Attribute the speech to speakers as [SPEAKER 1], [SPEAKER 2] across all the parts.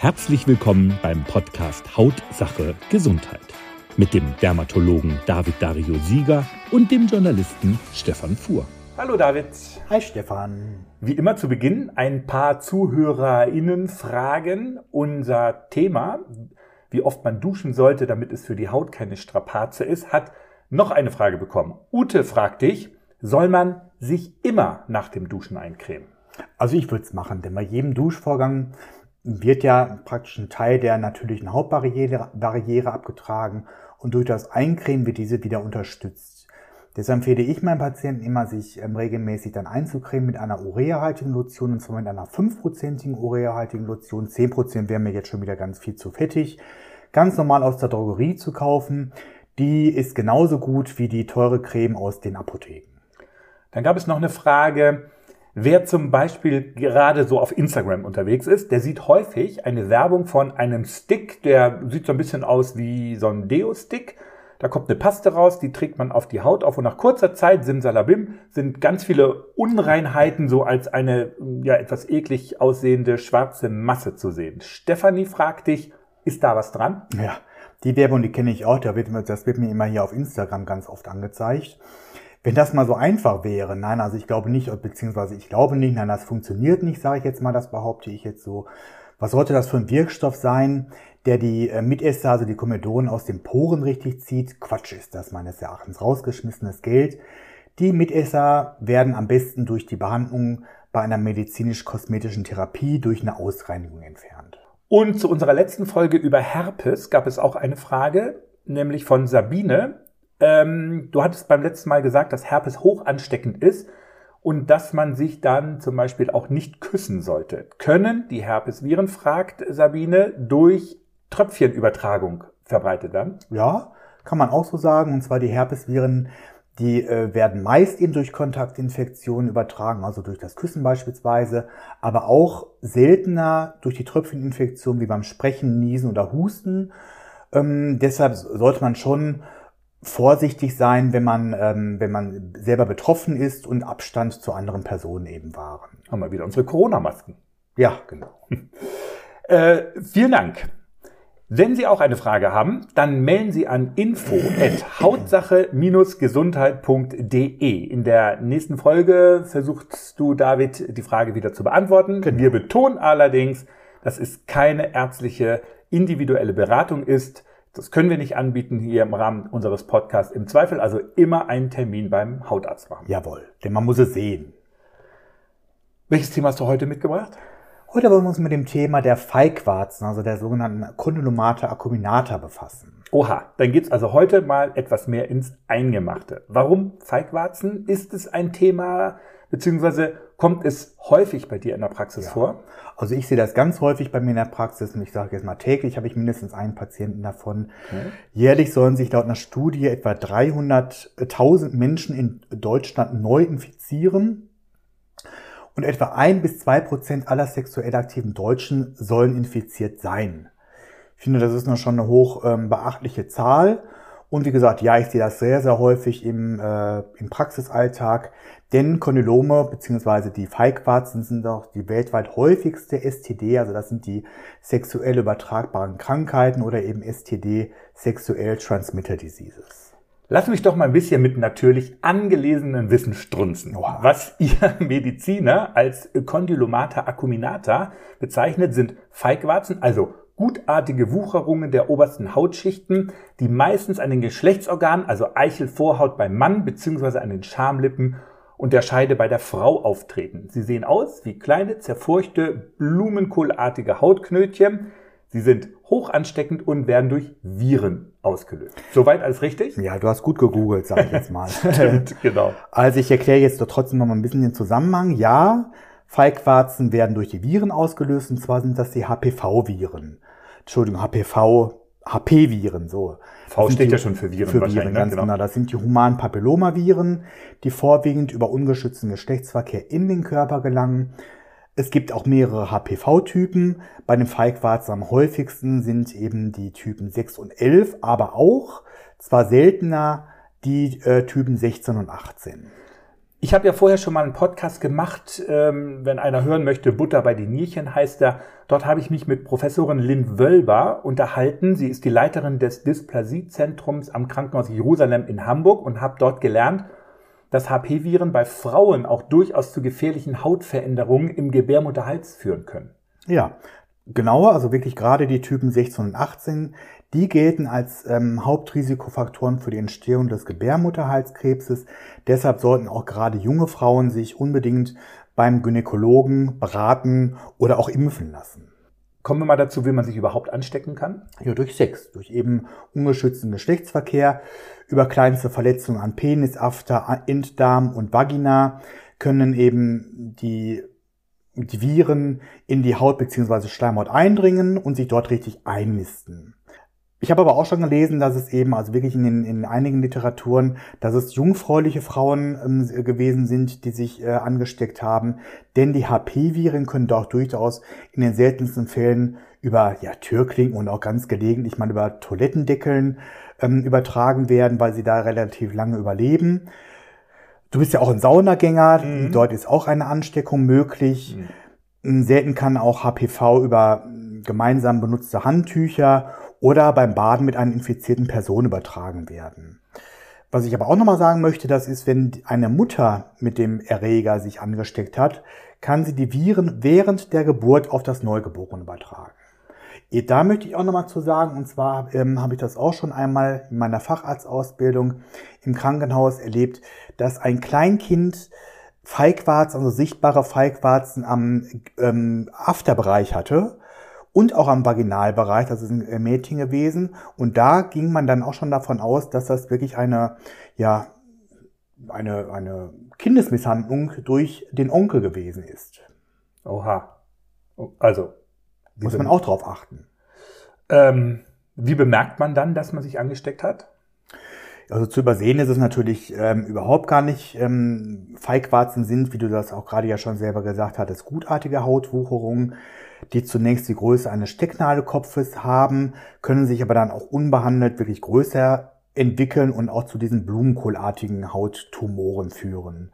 [SPEAKER 1] Herzlich willkommen beim Podcast Hautsache Gesundheit mit dem Dermatologen David Dario Sieger und dem Journalisten Stefan Fuhr.
[SPEAKER 2] Hallo David.
[SPEAKER 3] Hi Stefan.
[SPEAKER 2] Wie immer zu Beginn ein paar ZuhörerInnen fragen. Unser Thema, wie oft man duschen sollte, damit es für die Haut keine Strapaze ist, hat noch eine Frage bekommen. Ute fragt dich, soll man sich immer nach dem Duschen eincremen?
[SPEAKER 3] Also ich würde es machen, denn bei jedem Duschvorgang wird ja praktisch ein Teil der natürlichen Hautbarriere Barriere abgetragen und durch das Eincremen wird diese wieder unterstützt. Deshalb empfehle ich meinen Patienten immer, sich ähm, regelmäßig dann einzucremen mit einer ureahaltigen Lotion, und zwar mit einer 5%igen ureahaltigen Lotion. 10% wäre mir jetzt schon wieder ganz viel zu fettig. Ganz normal aus der Drogerie zu kaufen. Die ist genauso gut wie die teure Creme aus den Apotheken.
[SPEAKER 2] Dann gab es noch eine Frage, Wer zum Beispiel gerade so auf Instagram unterwegs ist, der sieht häufig eine Werbung von einem Stick, der sieht so ein bisschen aus wie so ein Deo-Stick. Da kommt eine Paste raus, die trägt man auf die Haut auf und nach kurzer Zeit, simsalabim, sind ganz viele Unreinheiten so als eine ja etwas eklig aussehende schwarze Masse zu sehen. Stefanie fragt dich, ist da was dran?
[SPEAKER 3] Ja, die Werbung, die kenne ich auch, das wird mir immer hier auf Instagram ganz oft angezeigt. Wenn das mal so einfach wäre, nein, also ich glaube nicht, beziehungsweise ich glaube nicht, nein, das funktioniert nicht, sage ich jetzt mal, das behaupte ich jetzt so. Was sollte das für ein Wirkstoff sein, der die äh, Mitesser, also die Komedoren aus den Poren richtig zieht? Quatsch ist das meines Erachtens, rausgeschmissenes Geld. Die Mitesser werden am besten durch die Behandlung bei einer medizinisch-kosmetischen Therapie durch eine Ausreinigung entfernt.
[SPEAKER 2] Und zu unserer letzten Folge über Herpes gab es auch eine Frage, nämlich von Sabine. Ähm, du hattest beim letzten Mal gesagt, dass Herpes hoch ansteckend ist und dass man sich dann zum Beispiel auch nicht küssen sollte. Können die Herpesviren, fragt Sabine, durch Tröpfchenübertragung verbreitet werden?
[SPEAKER 3] Ja, kann man auch so sagen. Und zwar die Herpesviren, die äh, werden meist eben durch Kontaktinfektionen übertragen, also durch das Küssen beispielsweise, aber auch seltener durch die Tröpfcheninfektion wie beim Sprechen, Niesen oder Husten. Ähm, deshalb sollte man schon vorsichtig sein, wenn man, ähm, wenn man selber betroffen ist und Abstand zu anderen Personen eben wahren.
[SPEAKER 2] Haben wir wieder unsere Corona-Masken.
[SPEAKER 3] Ja, genau.
[SPEAKER 2] äh, vielen Dank. Wenn Sie auch eine Frage haben, dann melden Sie an info@hautsache-gesundheit.de. In der nächsten Folge versuchst du, David, die Frage wieder zu beantworten. Genau. Wir betonen allerdings, dass es keine ärztliche individuelle Beratung ist. Das können wir nicht anbieten hier im Rahmen unseres Podcasts. Im Zweifel also immer einen Termin beim Hautarzt machen.
[SPEAKER 3] Jawohl, denn man muss es sehen.
[SPEAKER 2] Welches Thema hast du heute mitgebracht?
[SPEAKER 3] Heute wollen wir uns mit dem Thema der Feigwarzen, also der sogenannten Condylomata acuminata befassen.
[SPEAKER 2] Oha, dann geht's also heute mal etwas mehr ins Eingemachte. Warum Feigwarzen? Ist es ein Thema, beziehungsweise kommt es häufig bei dir in der Praxis ja. vor?
[SPEAKER 3] Also ich sehe das ganz häufig bei mir in der Praxis und ich sage jetzt mal täglich habe ich mindestens einen Patienten davon. Mhm. Jährlich sollen sich laut einer Studie etwa 300.000 Menschen in Deutschland neu infizieren und etwa ein bis zwei Prozent aller sexuell aktiven Deutschen sollen infiziert sein. Ich finde, das ist noch schon eine hoch ähm, beachtliche Zahl. Und wie gesagt, ja, ich sehe das sehr, sehr häufig im, äh, im Praxisalltag, denn Kondylome bzw. die Feigwarzen sind auch die weltweit häufigste STD, also das sind die sexuell übertragbaren Krankheiten oder eben STD, Sexuell Transmitter Diseases.
[SPEAKER 2] Lass mich doch mal ein bisschen mit natürlich angelesenen Wissen strunzen. Wow. Was ihr Mediziner als Condylomata acuminata bezeichnet, sind Feigwarzen, also gutartige Wucherungen der obersten Hautschichten, die meistens an den Geschlechtsorganen, also Eichelvorhaut beim Mann bzw. an den Schamlippen und der Scheide bei der Frau auftreten. Sie sehen aus wie kleine, zerfurchte, blumenkohlartige Hautknötchen. Sie sind hoch ansteckend und werden durch Viren ausgelöst. Soweit alles richtig?
[SPEAKER 3] Ja, du hast gut gegoogelt, sage ich jetzt mal.
[SPEAKER 2] Stimmt, genau.
[SPEAKER 3] Also ich erkläre jetzt doch trotzdem noch mal ein bisschen den Zusammenhang. Ja, Feigwarzen werden durch die Viren ausgelöst, und zwar sind das die HPV-Viren. Entschuldigung, HPV, HP-Viren, so.
[SPEAKER 2] V steht die, ja schon für Viren.
[SPEAKER 3] Für Viren, ne? ganz genau. genau. Das sind die humanen Papillomaviren, die vorwiegend über ungeschützten Geschlechtsverkehr in den Körper gelangen. Es gibt auch mehrere HPV-Typen. Bei den Feigwarzen am häufigsten sind eben die Typen 6 und 11, aber auch, zwar seltener, die äh, Typen 16 und 18.
[SPEAKER 2] Ich habe ja vorher schon mal einen Podcast gemacht, ähm, wenn einer hören möchte, Butter bei den Nierchen heißt er. Dort habe ich mich mit Professorin Lynn Wölber unterhalten. Sie ist die Leiterin des Dysplasiezentrums am Krankenhaus Jerusalem in Hamburg und habe dort gelernt, dass HP-Viren bei Frauen auch durchaus zu gefährlichen Hautveränderungen im Gebärmutterhals führen können.
[SPEAKER 3] Ja, genauer, also wirklich gerade die Typen 16 und 18, die gelten als ähm, Hauptrisikofaktoren für die Entstehung des Gebärmutterhalskrebses. Deshalb sollten auch gerade junge Frauen sich unbedingt beim Gynäkologen beraten oder auch impfen lassen.
[SPEAKER 2] Kommen wir mal dazu, wie man sich überhaupt anstecken kann?
[SPEAKER 3] Ja, durch Sex, durch eben ungeschützten Geschlechtsverkehr, über kleinste Verletzungen an Penis, After, Enddarm und Vagina können eben die, die Viren in die Haut bzw. Schleimhaut eindringen und sich dort richtig einnisten. Ich habe aber auch schon gelesen, dass es eben, also wirklich in, den, in einigen Literaturen, dass es jungfräuliche Frauen ähm, gewesen sind, die sich äh, angesteckt haben. Denn die HP-Viren können doch durchaus in den seltensten Fällen über ja, Türklingen und auch ganz gelegentlich mal über Toilettendeckeln ähm, übertragen werden, weil sie da relativ lange überleben. Du bist ja auch ein Saunagänger, mhm. dort ist auch eine Ansteckung möglich. Mhm. Selten kann auch HPV über gemeinsam benutzte Handtücher oder beim Baden mit einer infizierten Person übertragen werden. Was ich aber auch nochmal sagen möchte, das ist, wenn eine Mutter mit dem Erreger sich angesteckt hat, kann sie die Viren während der Geburt auf das Neugeborene übertragen. Da möchte ich auch nochmal zu sagen, und zwar ähm, habe ich das auch schon einmal in meiner Facharztausbildung im Krankenhaus erlebt, dass ein Kleinkind Feigwarzen, also sichtbare Feigwarzen am ähm, Afterbereich hatte und auch am Vaginalbereich, das ist ein Mädchen gewesen. Und da ging man dann auch schon davon aus, dass das wirklich eine, ja, eine, eine Kindesmisshandlung durch den Onkel gewesen ist.
[SPEAKER 2] Oha. Also.
[SPEAKER 3] Muss man auch drauf achten.
[SPEAKER 2] Ähm, wie bemerkt man dann, dass man sich angesteckt hat?
[SPEAKER 3] Also zu übersehen ist es natürlich ähm, überhaupt gar nicht. Ähm, Feigwarzen sind, wie du das auch gerade ja schon selber gesagt hattest, gutartige Hautwucherungen die zunächst die Größe eines Stecknadelkopfes haben, können sich aber dann auch unbehandelt wirklich größer entwickeln und auch zu diesen blumenkohlartigen Hauttumoren führen.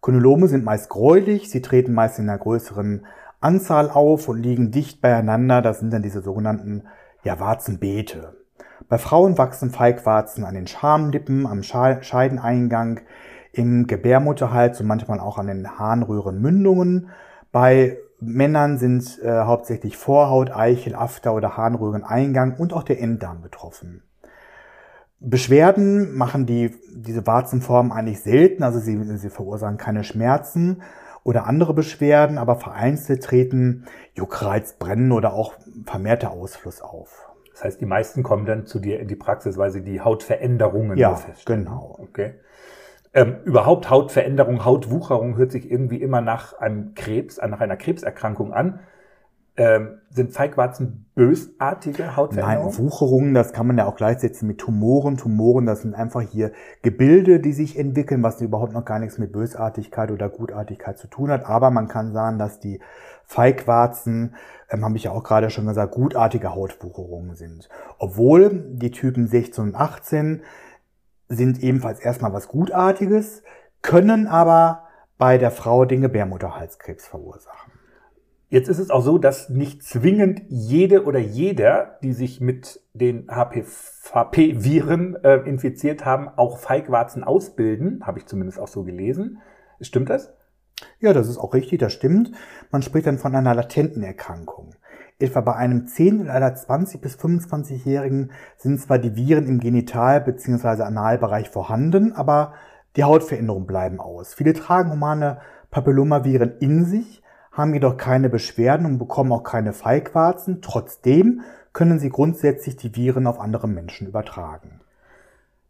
[SPEAKER 3] Konylome sind meist gräulich, sie treten meist in einer größeren Anzahl auf und liegen dicht beieinander. Das sind dann diese sogenannten ja, Warzenbeete. Bei Frauen wachsen Feigwarzen an den Schamlippen, am Scheideneingang, im Gebärmutterhals und manchmal auch an den Harnröhrenmündungen. Bei Männern sind äh, hauptsächlich Vorhaut, Eichel, After oder Harnröhreneingang und auch der Enddarm betroffen. Beschwerden machen die, diese Warzenformen eigentlich selten, also sie, sie verursachen keine Schmerzen oder andere Beschwerden, aber vereinzelt treten Juckreiz, Brennen oder auch vermehrter Ausfluss auf.
[SPEAKER 2] Das heißt, die meisten kommen dann zu dir in die Praxis, weil sie die Hautveränderungen
[SPEAKER 3] ja, feststellen. Genau.
[SPEAKER 2] Okay. Ähm, überhaupt Hautveränderung, Hautwucherung hört sich irgendwie immer nach einem Krebs, nach einer Krebserkrankung an. Ähm, sind Feigwarzen bösartige Hautveränderungen?
[SPEAKER 3] Nein, Wucherungen, das kann man ja auch gleichsetzen mit Tumoren. Tumoren, das sind einfach hier Gebilde, die sich entwickeln, was überhaupt noch gar nichts mit Bösartigkeit oder Gutartigkeit zu tun hat. Aber man kann sagen, dass die Feigwarzen, ähm, habe ich ja auch gerade schon gesagt, gutartige Hautwucherungen sind. Obwohl die Typen 16 und 18 sind ebenfalls erstmal was Gutartiges, können aber bei der Frau den Gebärmutterhalskrebs verursachen.
[SPEAKER 2] Jetzt ist es auch so, dass nicht zwingend jede oder jeder, die sich mit den HPV-Viren äh, infiziert haben, auch Feigwarzen ausbilden. Habe ich zumindest auch so gelesen. Stimmt das?
[SPEAKER 3] Ja, das ist auch richtig, das stimmt. Man spricht dann von einer latenten Erkrankung. Etwa bei einem 10- oder einer 20- bis 25-Jährigen sind zwar die Viren im Genital- bzw. Analbereich vorhanden, aber die Hautveränderungen bleiben aus. Viele tragen humane Papillomaviren in sich, haben jedoch keine Beschwerden und bekommen auch keine Feigwarzen. Trotzdem können sie grundsätzlich die Viren auf andere Menschen übertragen.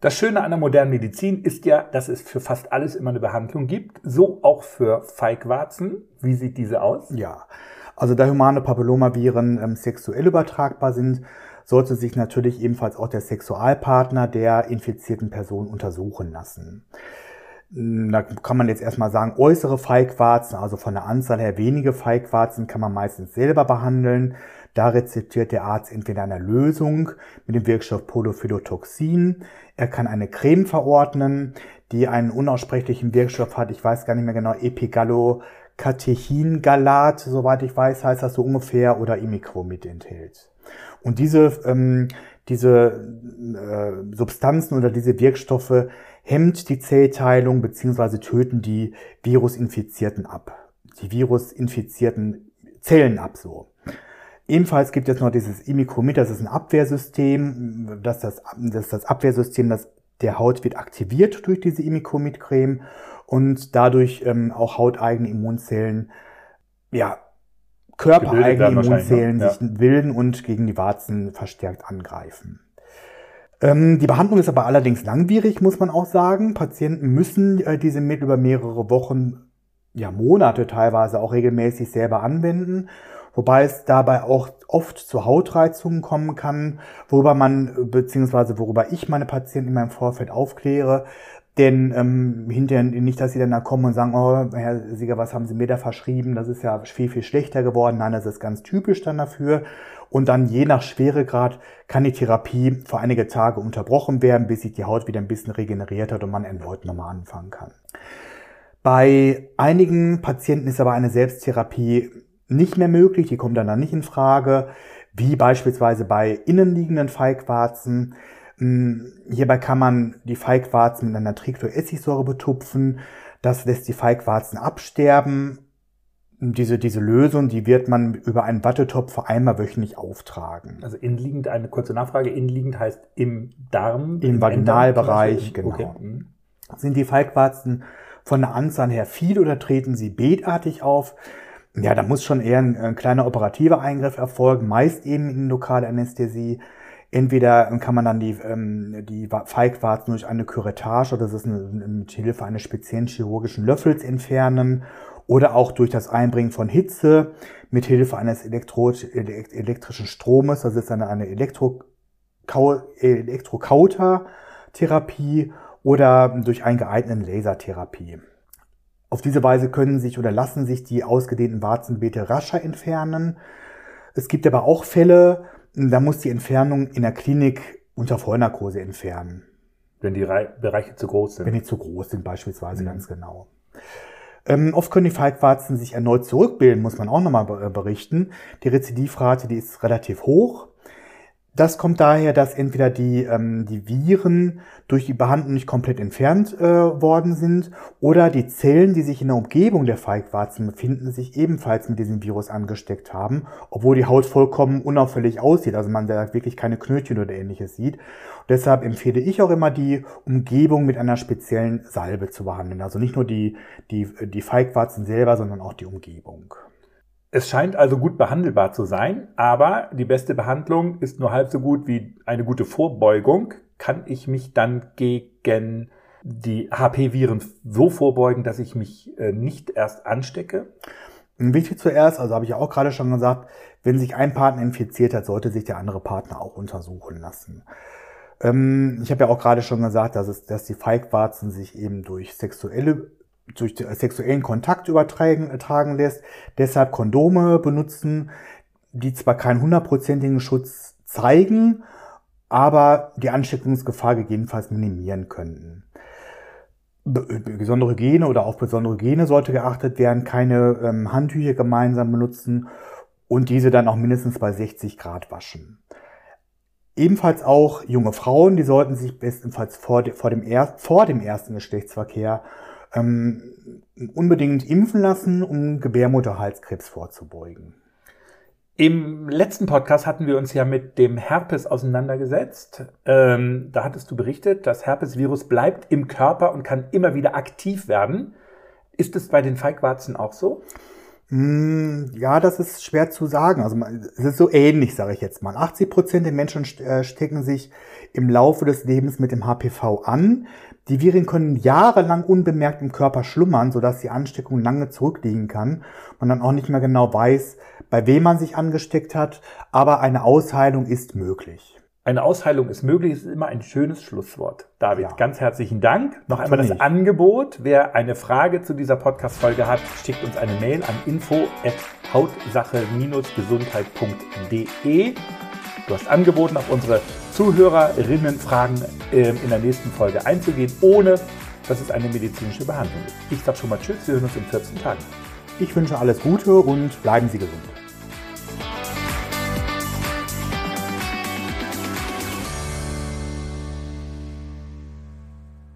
[SPEAKER 2] Das Schöne an der modernen Medizin ist ja, dass es für fast alles immer eine Behandlung gibt, so auch für Feigwarzen. Wie sieht diese aus?
[SPEAKER 3] Ja, also da humane Papillomaviren ähm, sexuell übertragbar sind, sollte sich natürlich ebenfalls auch der Sexualpartner der infizierten Person untersuchen lassen. Hm, da kann man jetzt erstmal sagen, äußere Feigwarzen, also von der Anzahl her wenige Feigwarzen, kann man meistens selber behandeln. Da rezeptiert der Arzt entweder eine Lösung mit dem Wirkstoff Polophytoxin. Er kann eine Creme verordnen, die einen unaussprechlichen Wirkstoff hat. Ich weiß gar nicht mehr genau, Epigallocatechingalat, soweit ich weiß, heißt das so ungefähr, oder Imicromid enthält. Und diese, ähm, diese äh, Substanzen oder diese Wirkstoffe hemmt die Zellteilung beziehungsweise töten die Virusinfizierten ab. Die virusinfizierten Zellen ab so. Ebenfalls gibt es noch dieses Imicromid, das ist ein Abwehrsystem, das das, das, das Abwehrsystem das der Haut wird aktiviert durch diese Imicromid-Creme und dadurch ähm, auch hauteigene Immunzellen, ja, körpereigene Immunzellen ne? sich ja. bilden und gegen die Warzen verstärkt angreifen. Ähm, die Behandlung ist aber allerdings langwierig, muss man auch sagen. Patienten müssen äh, diese Mittel über mehrere Wochen, ja Monate teilweise auch regelmäßig selber anwenden wobei es dabei auch oft zu Hautreizungen kommen kann, worüber man, beziehungsweise worüber ich meine Patienten in meinem Vorfeld aufkläre, denn ähm, hinterher nicht, dass sie dann da kommen und sagen, oh, Herr Sieger, was haben Sie mir da verschrieben? Das ist ja viel, viel schlechter geworden. Nein, das ist ganz typisch dann dafür. Und dann je nach Schweregrad kann die Therapie für einige Tage unterbrochen werden, bis sich die Haut wieder ein bisschen regeneriert hat und man erneut nochmal anfangen kann. Bei einigen Patienten ist aber eine Selbsttherapie nicht mehr möglich, die kommen dann, dann nicht in Frage, wie beispielsweise bei innenliegenden Feigwarzen. Hm, hierbei kann man die Feigwarzen mit einer Tricloessigsäure betupfen. Das lässt die Feigwarzen absterben. Diese, diese Lösung, die wird man über einen Wattetopf einmal wöchentlich auftragen.
[SPEAKER 2] Also innenliegend, eine kurze Nachfrage, innenliegend heißt im Darm?
[SPEAKER 3] Im, im Vaginalbereich, genau. Okay. Hm. Sind die Feigwarzen von der Anzahl her viel oder treten sie beetartig auf? Ja, da muss schon eher ein, ein kleiner operativer Eingriff erfolgen, meist eben in lokale Anästhesie. Entweder kann man dann die, ähm, die Feigwarzen durch eine Curettage, das ist eine, mit Hilfe eines speziellen chirurgischen Löffels entfernen, oder auch durch das Einbringen von Hitze mit Hilfe eines Elektro elektrischen Stromes, das ist eine, eine Elektrokauter-Therapie oder durch einen geeigneten Lasertherapie. Auf diese Weise können sich oder lassen sich die ausgedehnten Warzenbeete rascher entfernen. Es gibt aber auch Fälle, da muss die Entfernung in der Klinik unter Vollnarkose entfernen.
[SPEAKER 2] Wenn die Bereiche zu groß sind.
[SPEAKER 3] Wenn die zu groß sind, beispielsweise mhm. ganz genau. Ähm, oft können die Falkwarzen sich erneut zurückbilden, muss man auch nochmal berichten. Die Rezidivrate, die ist relativ hoch. Das kommt daher, dass entweder die, ähm, die Viren durch die Behandlung nicht komplett entfernt äh, worden sind oder die Zellen, die sich in der Umgebung der Feigwarzen befinden, sich ebenfalls mit diesem Virus angesteckt haben, obwohl die Haut vollkommen unauffällig aussieht, also man da wirklich keine Knötchen oder ähnliches sieht. Und deshalb empfehle ich auch immer die Umgebung mit einer speziellen Salbe zu behandeln. Also nicht nur die, die, die Feigwarzen selber, sondern auch die Umgebung.
[SPEAKER 2] Es scheint also gut behandelbar zu sein, aber die beste Behandlung ist nur halb so gut wie eine gute Vorbeugung. Kann ich mich dann gegen die HP-Viren so vorbeugen, dass ich mich äh, nicht erst anstecke?
[SPEAKER 3] Wichtig zuerst, also habe ich auch gerade schon gesagt, wenn sich ein Partner infiziert hat, sollte sich der andere Partner auch untersuchen lassen. Ähm, ich habe ja auch gerade schon gesagt, dass, es, dass die Feigwarzen sich eben durch sexuelle durch sexuellen Kontakt übertragen lässt. Deshalb Kondome benutzen, die zwar keinen hundertprozentigen Schutz zeigen, aber die Ansteckungsgefahr gegebenenfalls minimieren könnten. Besondere Hygiene oder auf besondere Hygiene sollte geachtet werden, keine ähm, Handtücher gemeinsam benutzen und diese dann auch mindestens bei 60 Grad waschen. Ebenfalls auch junge Frauen, die sollten sich bestenfalls vor, vor, dem, er, vor dem ersten Geschlechtsverkehr ähm, unbedingt impfen lassen, um Gebärmutterhalskrebs vorzubeugen.
[SPEAKER 2] Im letzten Podcast hatten wir uns ja mit dem Herpes auseinandergesetzt. Ähm, da hattest du berichtet, das Herpesvirus bleibt im Körper und kann immer wieder aktiv werden. Ist es bei den Feigwarzen auch so?
[SPEAKER 3] Hm, ja, das ist schwer zu sagen. Also es ist so ähnlich, sage ich jetzt mal. 80 Prozent der Menschen äh, stecken sich im Laufe des Lebens mit dem HPV an. Die Viren können jahrelang unbemerkt im Körper schlummern, sodass die Ansteckung lange zurückliegen kann. Man dann auch nicht mehr genau weiß, bei wem man sich angesteckt hat, aber eine Ausheilung ist möglich.
[SPEAKER 2] Eine Ausheilung ist möglich, ist immer ein schönes Schlusswort. David,
[SPEAKER 3] Ja.
[SPEAKER 2] ganz herzlichen Dank. Noch einmal das. Angebot. Wer eine Frage zu dieser Podcast-Folge hat, schickt uns eine Mail an info.hautsache-gesundheit.de. Du hast angeboten, auf unsere Zuhörerinnenfragen ähm, in der nächsten Folge einzugehen, ohne dass es eine medizinische Behandlung ist. Ich sage schon mal Tschüss, wir hören uns in 14 Tagen.
[SPEAKER 3] Ich wünsche alles Gute und bleiben Sie gesund.